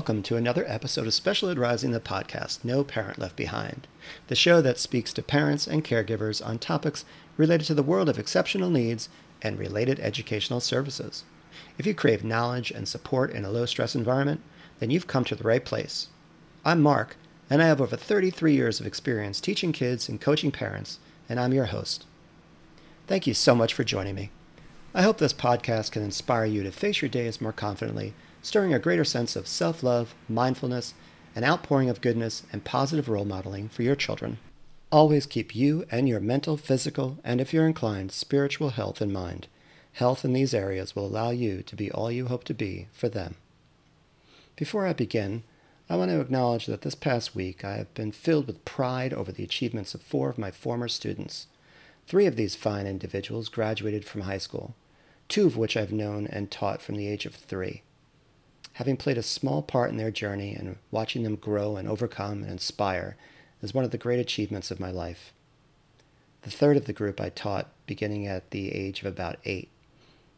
welcome to another episode of Special Ed Rising, the podcast No Parent Left Behind, the show that speaks to parents and caregivers on topics related to the world of exceptional needs and related educational services. If you crave knowledge and support in a low stress environment, then you've come to the right place. I'm Mark, and I have over 33 years of experience teaching kids and coaching parents, and I'm your host. Thank you so much for joining me. I hope this podcast can inspire you to face your days more confidently, stirring a greater sense of self love, mindfulness, and outpouring of goodness and positive role modeling for your children. Always keep you and your mental, physical, and if you're inclined, spiritual health in mind. Health in these areas will allow you to be all you hope to be for them. Before I begin, I want to acknowledge that this past week I have been filled with pride over the achievements of four of my former students. Three of these fine individuals graduated from high school, two of which I've known and taught from the age of three. Having played a small part in their journey and watching them grow and overcome and inspire is one of the great achievements of my life. The third of the group I taught beginning at the age of about eight.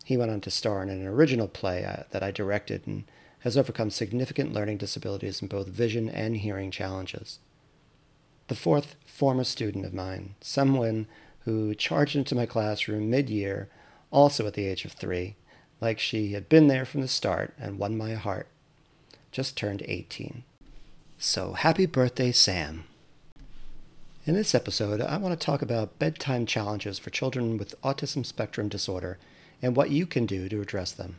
He went on to star in an original play uh, that I directed and has overcome significant learning disabilities in both vision and hearing challenges. The fourth, former student of mine, someone who charged into my classroom mid year, also at the age of three, like she had been there from the start and won my heart. Just turned 18. So happy birthday, Sam. In this episode, I want to talk about bedtime challenges for children with autism spectrum disorder and what you can do to address them.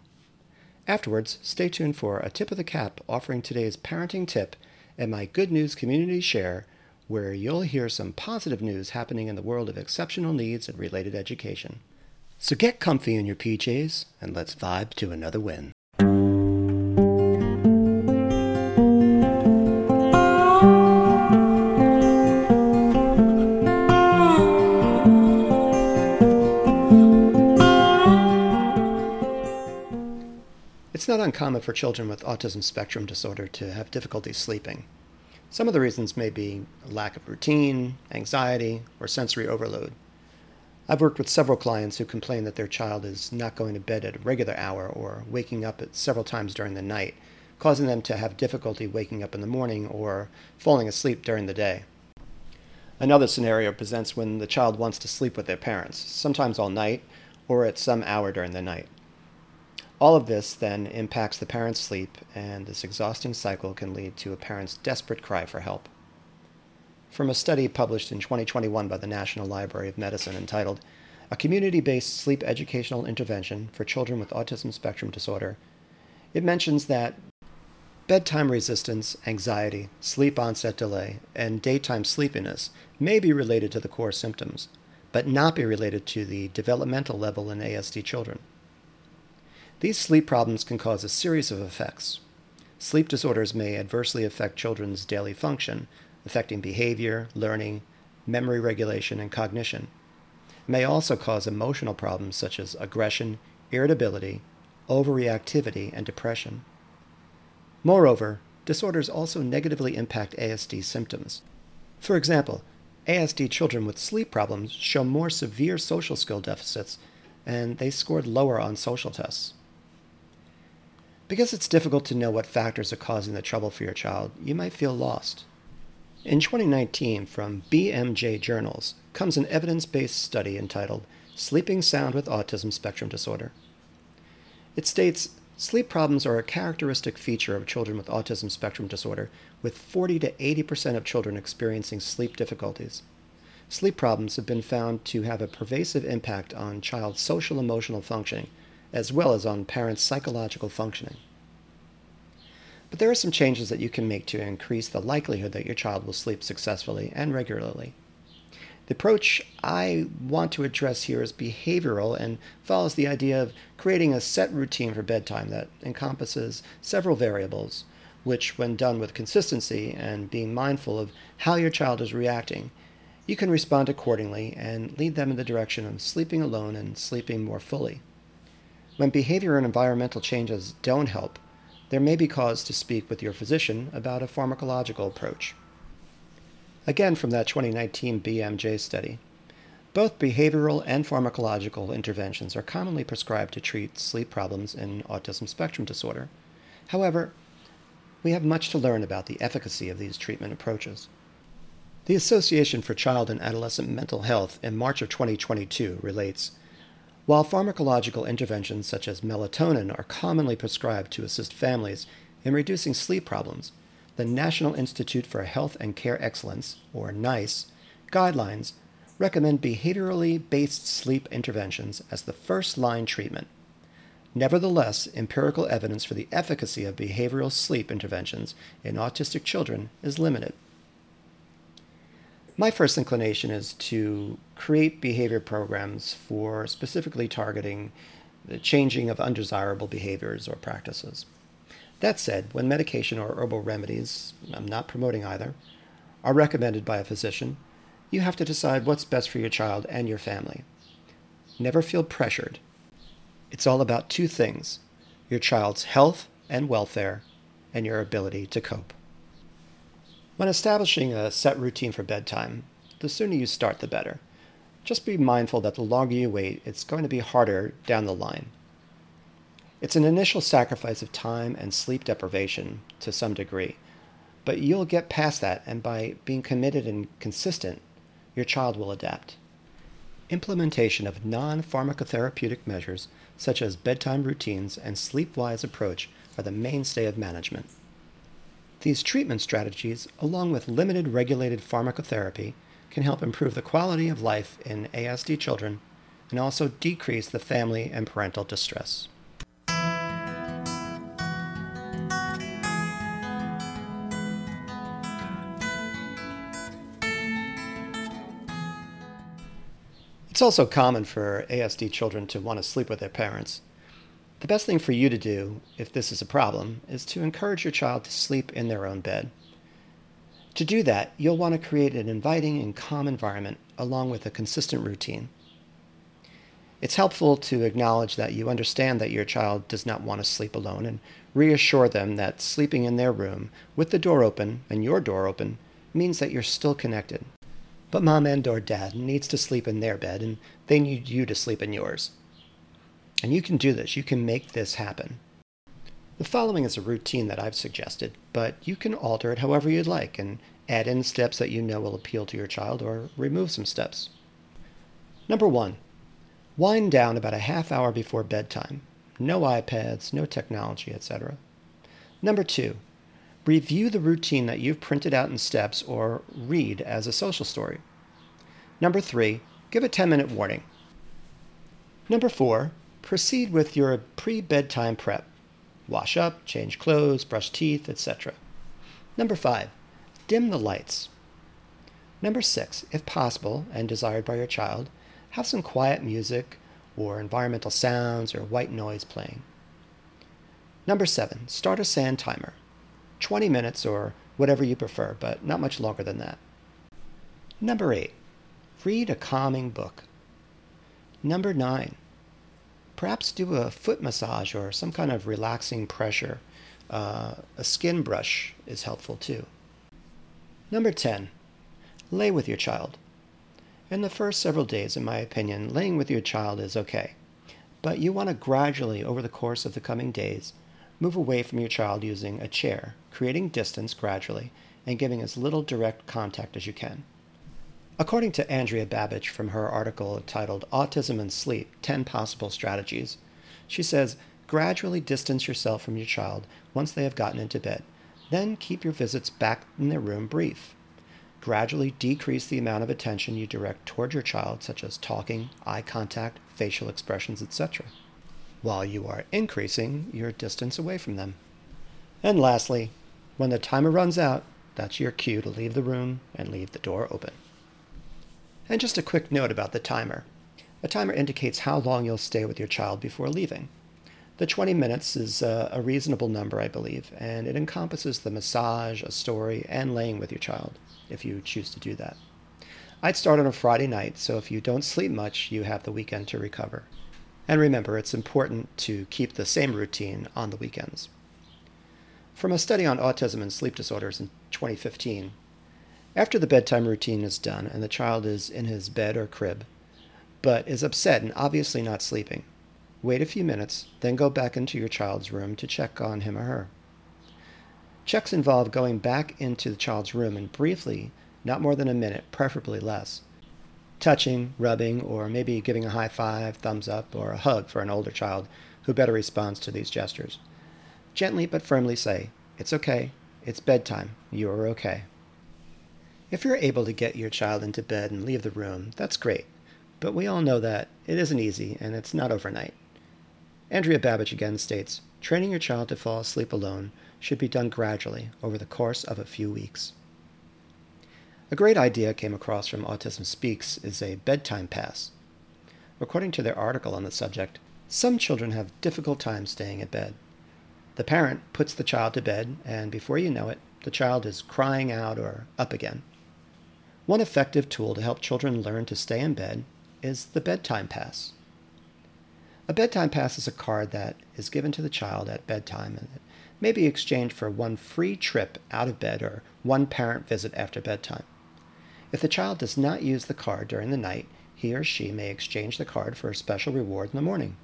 Afterwards, stay tuned for a tip of the cap offering today's parenting tip and my good news community share where you'll hear some positive news happening in the world of exceptional needs and related education. So get comfy in your PJs and let's vibe to another win. It's not uncommon for children with autism spectrum disorder to have difficulty sleeping. Some of the reasons may be lack of routine, anxiety, or sensory overload. I've worked with several clients who complain that their child is not going to bed at a regular hour or waking up at several times during the night, causing them to have difficulty waking up in the morning or falling asleep during the day. Another scenario presents when the child wants to sleep with their parents, sometimes all night or at some hour during the night. All of this then impacts the parent's sleep, and this exhausting cycle can lead to a parent's desperate cry for help. From a study published in 2021 by the National Library of Medicine entitled A Community Based Sleep Educational Intervention for Children with Autism Spectrum Disorder, it mentions that bedtime resistance, anxiety, sleep onset delay, and daytime sleepiness may be related to the core symptoms, but not be related to the developmental level in ASD children. These sleep problems can cause a series of effects. Sleep disorders may adversely affect children's daily function, affecting behavior, learning, memory regulation, and cognition. It may also cause emotional problems such as aggression, irritability, overreactivity, and depression. Moreover, disorders also negatively impact ASD symptoms. For example, ASD children with sleep problems show more severe social skill deficits, and they scored lower on social tests. Because it's difficult to know what factors are causing the trouble for your child, you might feel lost. In 2019, from BMJ Journals, comes an evidence based study entitled Sleeping Sound with Autism Spectrum Disorder. It states sleep problems are a characteristic feature of children with autism spectrum disorder, with 40 to 80% of children experiencing sleep difficulties. Sleep problems have been found to have a pervasive impact on child's social emotional functioning, as well as on parents' psychological functioning. But there are some changes that you can make to increase the likelihood that your child will sleep successfully and regularly. The approach I want to address here is behavioral and follows the idea of creating a set routine for bedtime that encompasses several variables, which, when done with consistency and being mindful of how your child is reacting, you can respond accordingly and lead them in the direction of sleeping alone and sleeping more fully. When behavior and environmental changes don't help, there may be cause to speak with your physician about a pharmacological approach. Again, from that 2019 BMJ study, both behavioral and pharmacological interventions are commonly prescribed to treat sleep problems in autism spectrum disorder. However, we have much to learn about the efficacy of these treatment approaches. The Association for Child and Adolescent Mental Health in March of 2022 relates While pharmacological interventions such as melatonin are commonly prescribed to assist families in reducing sleep problems, the National Institute for Health and Care Excellence, or NICE, guidelines recommend behaviorally based sleep interventions as the first line treatment. Nevertheless, empirical evidence for the efficacy of behavioral sleep interventions in autistic children is limited. My first inclination is to create behavior programs for specifically targeting the changing of undesirable behaviors or practices. That said, when medication or herbal remedies, I'm not promoting either, are recommended by a physician, you have to decide what's best for your child and your family. Never feel pressured it's all about two things your child's health and welfare, and your ability to cope. When establishing a set routine for bedtime, the sooner you start, the better. Just be mindful that the longer you wait, it's going to be harder down the line. It's an initial sacrifice of time and sleep deprivation to some degree, but you'll get past that, and by being committed and consistent, your child will adapt. Implementation of non pharmacotherapeutic measures such as bedtime routines and sleep-wise approach are the mainstay of management. These treatment strategies, along with limited regulated pharmacotherapy, can help improve the quality of life in ASD children and also decrease the family and parental distress. It's also common for ASD children to want to sleep with their parents. The best thing for you to do, if this is a problem, is to encourage your child to sleep in their own bed. To do that, you'll want to create an inviting and calm environment along with a consistent routine. It's helpful to acknowledge that you understand that your child does not want to sleep alone and reassure them that sleeping in their room with the door open and your door open means that you're still connected but mom and or dad needs to sleep in their bed and they need you to sleep in yours. And you can do this. You can make this happen. The following is a routine that I've suggested, but you can alter it however you'd like and add in steps that you know will appeal to your child or remove some steps. Number one, wind down about a half hour before bedtime. No iPads, no technology, etc. Number two, Review the routine that you've printed out in steps or read as a social story. Number three, give a 10 minute warning. Number four, proceed with your pre bedtime prep. Wash up, change clothes, brush teeth, etc. Number five, dim the lights. Number six, if possible and desired by your child, have some quiet music or environmental sounds or white noise playing. Number seven, start a sand timer. 20 minutes or whatever you prefer, but not much longer than that. Number eight, read a calming book. Number nine, perhaps do a foot massage or some kind of relaxing pressure. Uh, a skin brush is helpful too. Number 10, lay with your child. In the first several days, in my opinion, laying with your child is okay. But you want to gradually, over the course of the coming days, Move away from your child using a chair, creating distance gradually, and giving as little direct contact as you can. According to Andrea Babbage from her article titled Autism and Sleep 10 Possible Strategies, she says, gradually distance yourself from your child once they have gotten into bed. Then keep your visits back in their room brief. Gradually decrease the amount of attention you direct toward your child, such as talking, eye contact, facial expressions, etc while you are increasing your distance away from them. And lastly, when the timer runs out, that's your cue to leave the room and leave the door open. And just a quick note about the timer. A timer indicates how long you'll stay with your child before leaving. The 20 minutes is a, a reasonable number, I believe, and it encompasses the massage, a story, and laying with your child, if you choose to do that. I'd start on a Friday night, so if you don't sleep much, you have the weekend to recover. And remember, it's important to keep the same routine on the weekends. From a study on autism and sleep disorders in 2015, after the bedtime routine is done and the child is in his bed or crib, but is upset and obviously not sleeping, wait a few minutes, then go back into your child's room to check on him or her. Checks involve going back into the child's room and briefly, not more than a minute, preferably less, touching, rubbing, or maybe giving a high five, thumbs up, or a hug for an older child who better responds to these gestures. Gently but firmly say, It's okay, it's bedtime, you are okay. If you're able to get your child into bed and leave the room, that's great, but we all know that it isn't easy and it's not overnight. Andrea Babich again states training your child to fall asleep alone should be done gradually over the course of a few weeks. A great idea came across from Autism Speaks is a bedtime pass. According to their article on the subject, some children have difficult time staying in bed. The parent puts the child to bed, and before you know it, the child is crying out or up again. One effective tool to help children learn to stay in bed is the bedtime pass. A bedtime pass is a card that is given to the child at bedtime and may be exchanged for one free trip out of bed or one parent visit after bedtime. If the child does not use the card during the night, he or she may exchange the card for a special reward in the morning.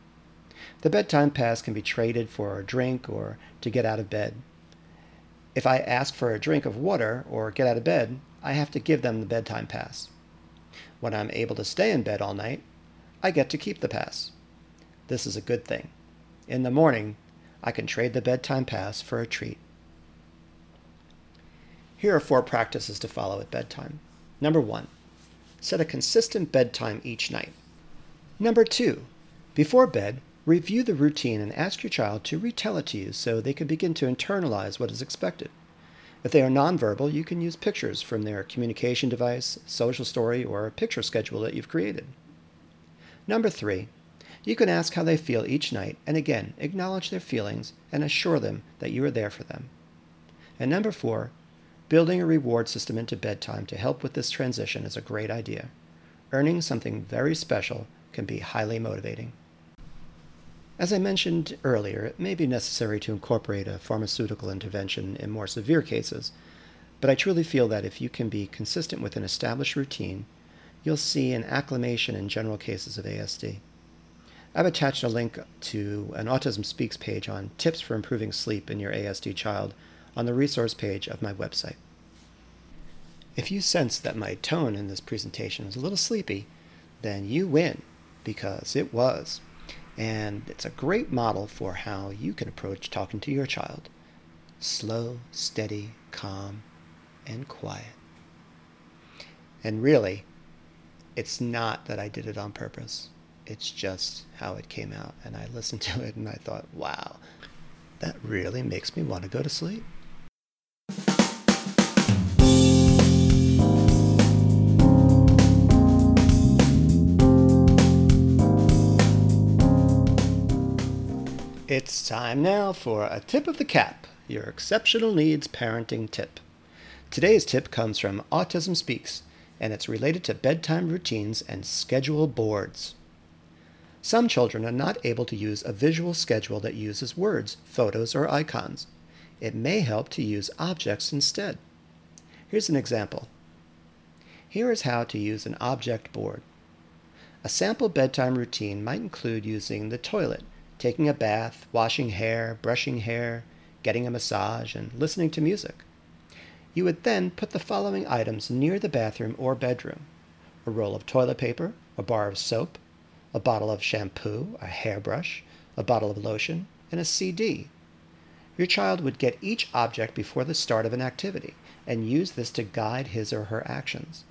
The bedtime pass can be traded for a drink or to get out of bed. If I ask for a drink of water or get out of bed, I have to give them the bedtime pass. When I'm able to stay in bed all night, I get to keep the pass. This is a good thing. In the morning, I can trade the bedtime pass for a treat. Here are four practices to follow at bedtime. Number one, set a consistent bedtime each night. Number two, before bed, review the routine and ask your child to retell it to you so they can begin to internalize what is expected. If they are nonverbal, you can use pictures from their communication device, social story, or a picture schedule that you've created. Number three, you can ask how they feel each night and again acknowledge their feelings and assure them that you are there for them. And number four, building a reward system into bedtime to help with this transition is a great idea. Earning something very special can be highly motivating. As I mentioned earlier, it may be necessary to incorporate a pharmaceutical intervention in more severe cases, but I truly feel that if you can be consistent with an established routine, you'll see an acclimation in general cases of ASD. I've attached a link to an Autism Speaks page on tips for improving sleep in your ASD child on the resource page of my website. If you sense that my tone in this presentation is a little sleepy, then you win, because it was. And it's a great model for how you can approach talking to your child. Slow, steady, calm, and quiet. And really, it's not that I did it on purpose. It's just how it came out. And I listened to it and I thought, wow, that really makes me want to go to sleep. It's time now for a tip of the cap, your exceptional needs parenting tip. Today's tip comes from Autism Speaks, and it's related to bedtime routines and schedule boards. Some children are not able to use a visual schedule that uses words, photos, or icons. It may help to use objects instead. Here's an example. Here is how to use an object board. A sample bedtime routine might include using the toilet, taking a bath, washing hair, brushing hair, getting a massage, and listening to music. You would then put the following items near the bathroom or bedroom a roll of toilet paper, a bar of soap, a bottle of shampoo, a hairbrush, a bottle of lotion, and a CD. Your child would get each object before the start of an activity and use this to guide his or her actions.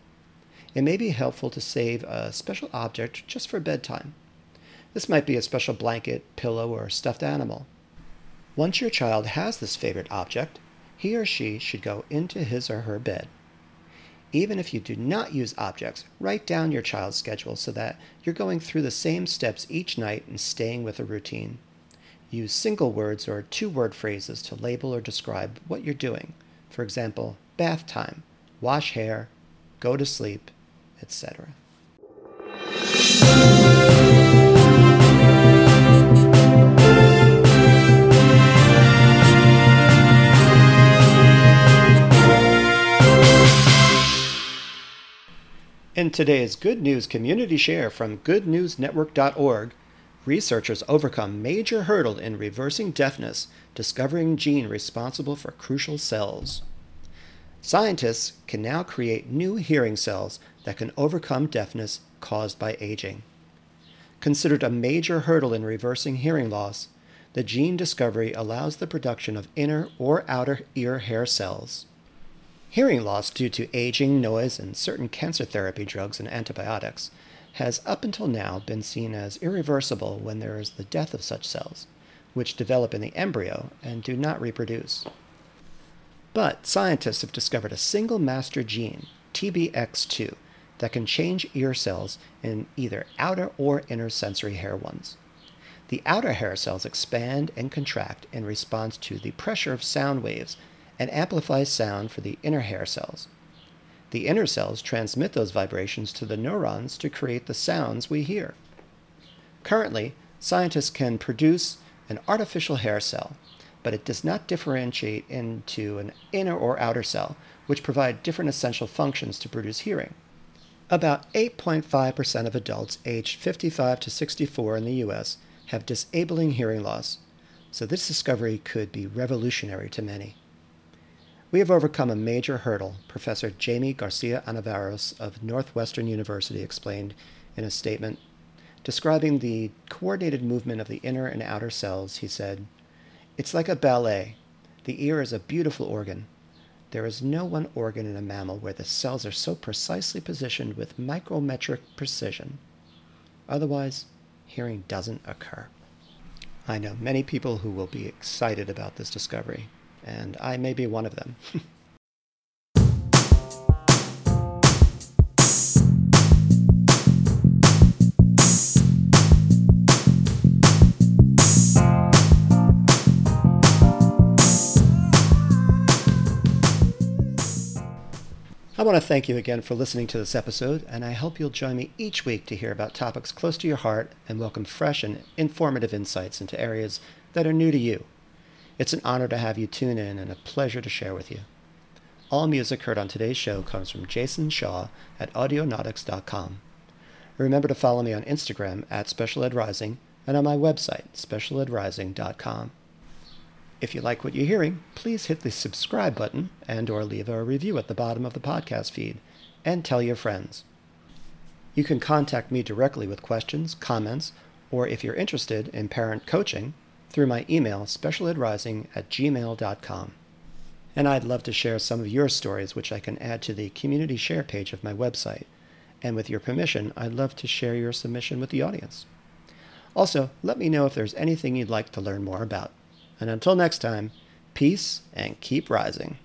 It may be helpful to save a special object just for bedtime. This might be a special blanket, pillow, or stuffed animal. Once your child has this favorite object, he or she should go into his or her bed even if you do not use objects, write down your child's schedule so that you're going through the same steps each night and staying with a routine. Use single words or two word phrases to label or describe what you're doing. For example, bath time, wash hair, go to sleep, etc. In today's Good News Community Share from GoodNewsNetwork.org, researchers overcome major hurdle in reversing deafness discovering gene responsible for crucial cells. Scientists can now create new hearing cells that can overcome deafness caused by aging. Considered a major hurdle in reversing hearing loss, the gene discovery allows the production of inner or outer ear hair cells. Hearing loss due to aging, noise, and certain cancer therapy drugs and antibiotics has up until now been seen as irreversible when there is the death of such cells, which develop in the embryo and do not reproduce. But scientists have discovered a single master gene, TBX2, that can change ear cells in either outer or inner sensory hair ones. The outer hair cells expand and contract in response to the pressure of sound waves and amplify sound for the inner hair cells. The inner cells transmit those vibrations to the neurons to create the sounds we hear. Currently, scientists can produce an artificial hair cell, but it does not differentiate into an inner or outer cell, which provide different essential functions to produce hearing. About 8.5% of adults aged 55 to 64 in the US have disabling hearing loss, so this discovery could be revolutionary to many. We have overcome a major hurdle, Professor Jaime Garcia Añoveros of Northwestern University explained in a statement. Describing the coordinated movement of the inner and outer cells, he said, It's like a ballet. The ear is a beautiful organ. There is no one organ in a mammal where the cells are so precisely positioned with micrometric precision. Otherwise, hearing doesn't occur. I know many people who will be excited about this discovery, and I may be one of them. I want to thank you again for listening to this episode, and I hope you'll join me each week to hear about topics close to your heart and welcome fresh and informative insights into areas that are new to you. It's an honor to have you tune in and a pleasure to share with you. All music heard on today's show comes from Jason Shaw at audionautix.com. Remember to follow me on Instagram at Special Ed Rising and on my website, specialedrising.com. If you like what you're hearing, please hit the subscribe button and or leave a review at the bottom of the podcast feed and tell your friends. You can contact me directly with questions, comments, or if you're interested in parent coaching, through my email, specialedrising at gmail.com. And I'd love to share some of your stories, which I can add to the community share page of my website. And with your permission, I'd love to share your submission with the audience. Also, let me know if there's anything you'd like to learn more about. And until next time, peace and keep rising.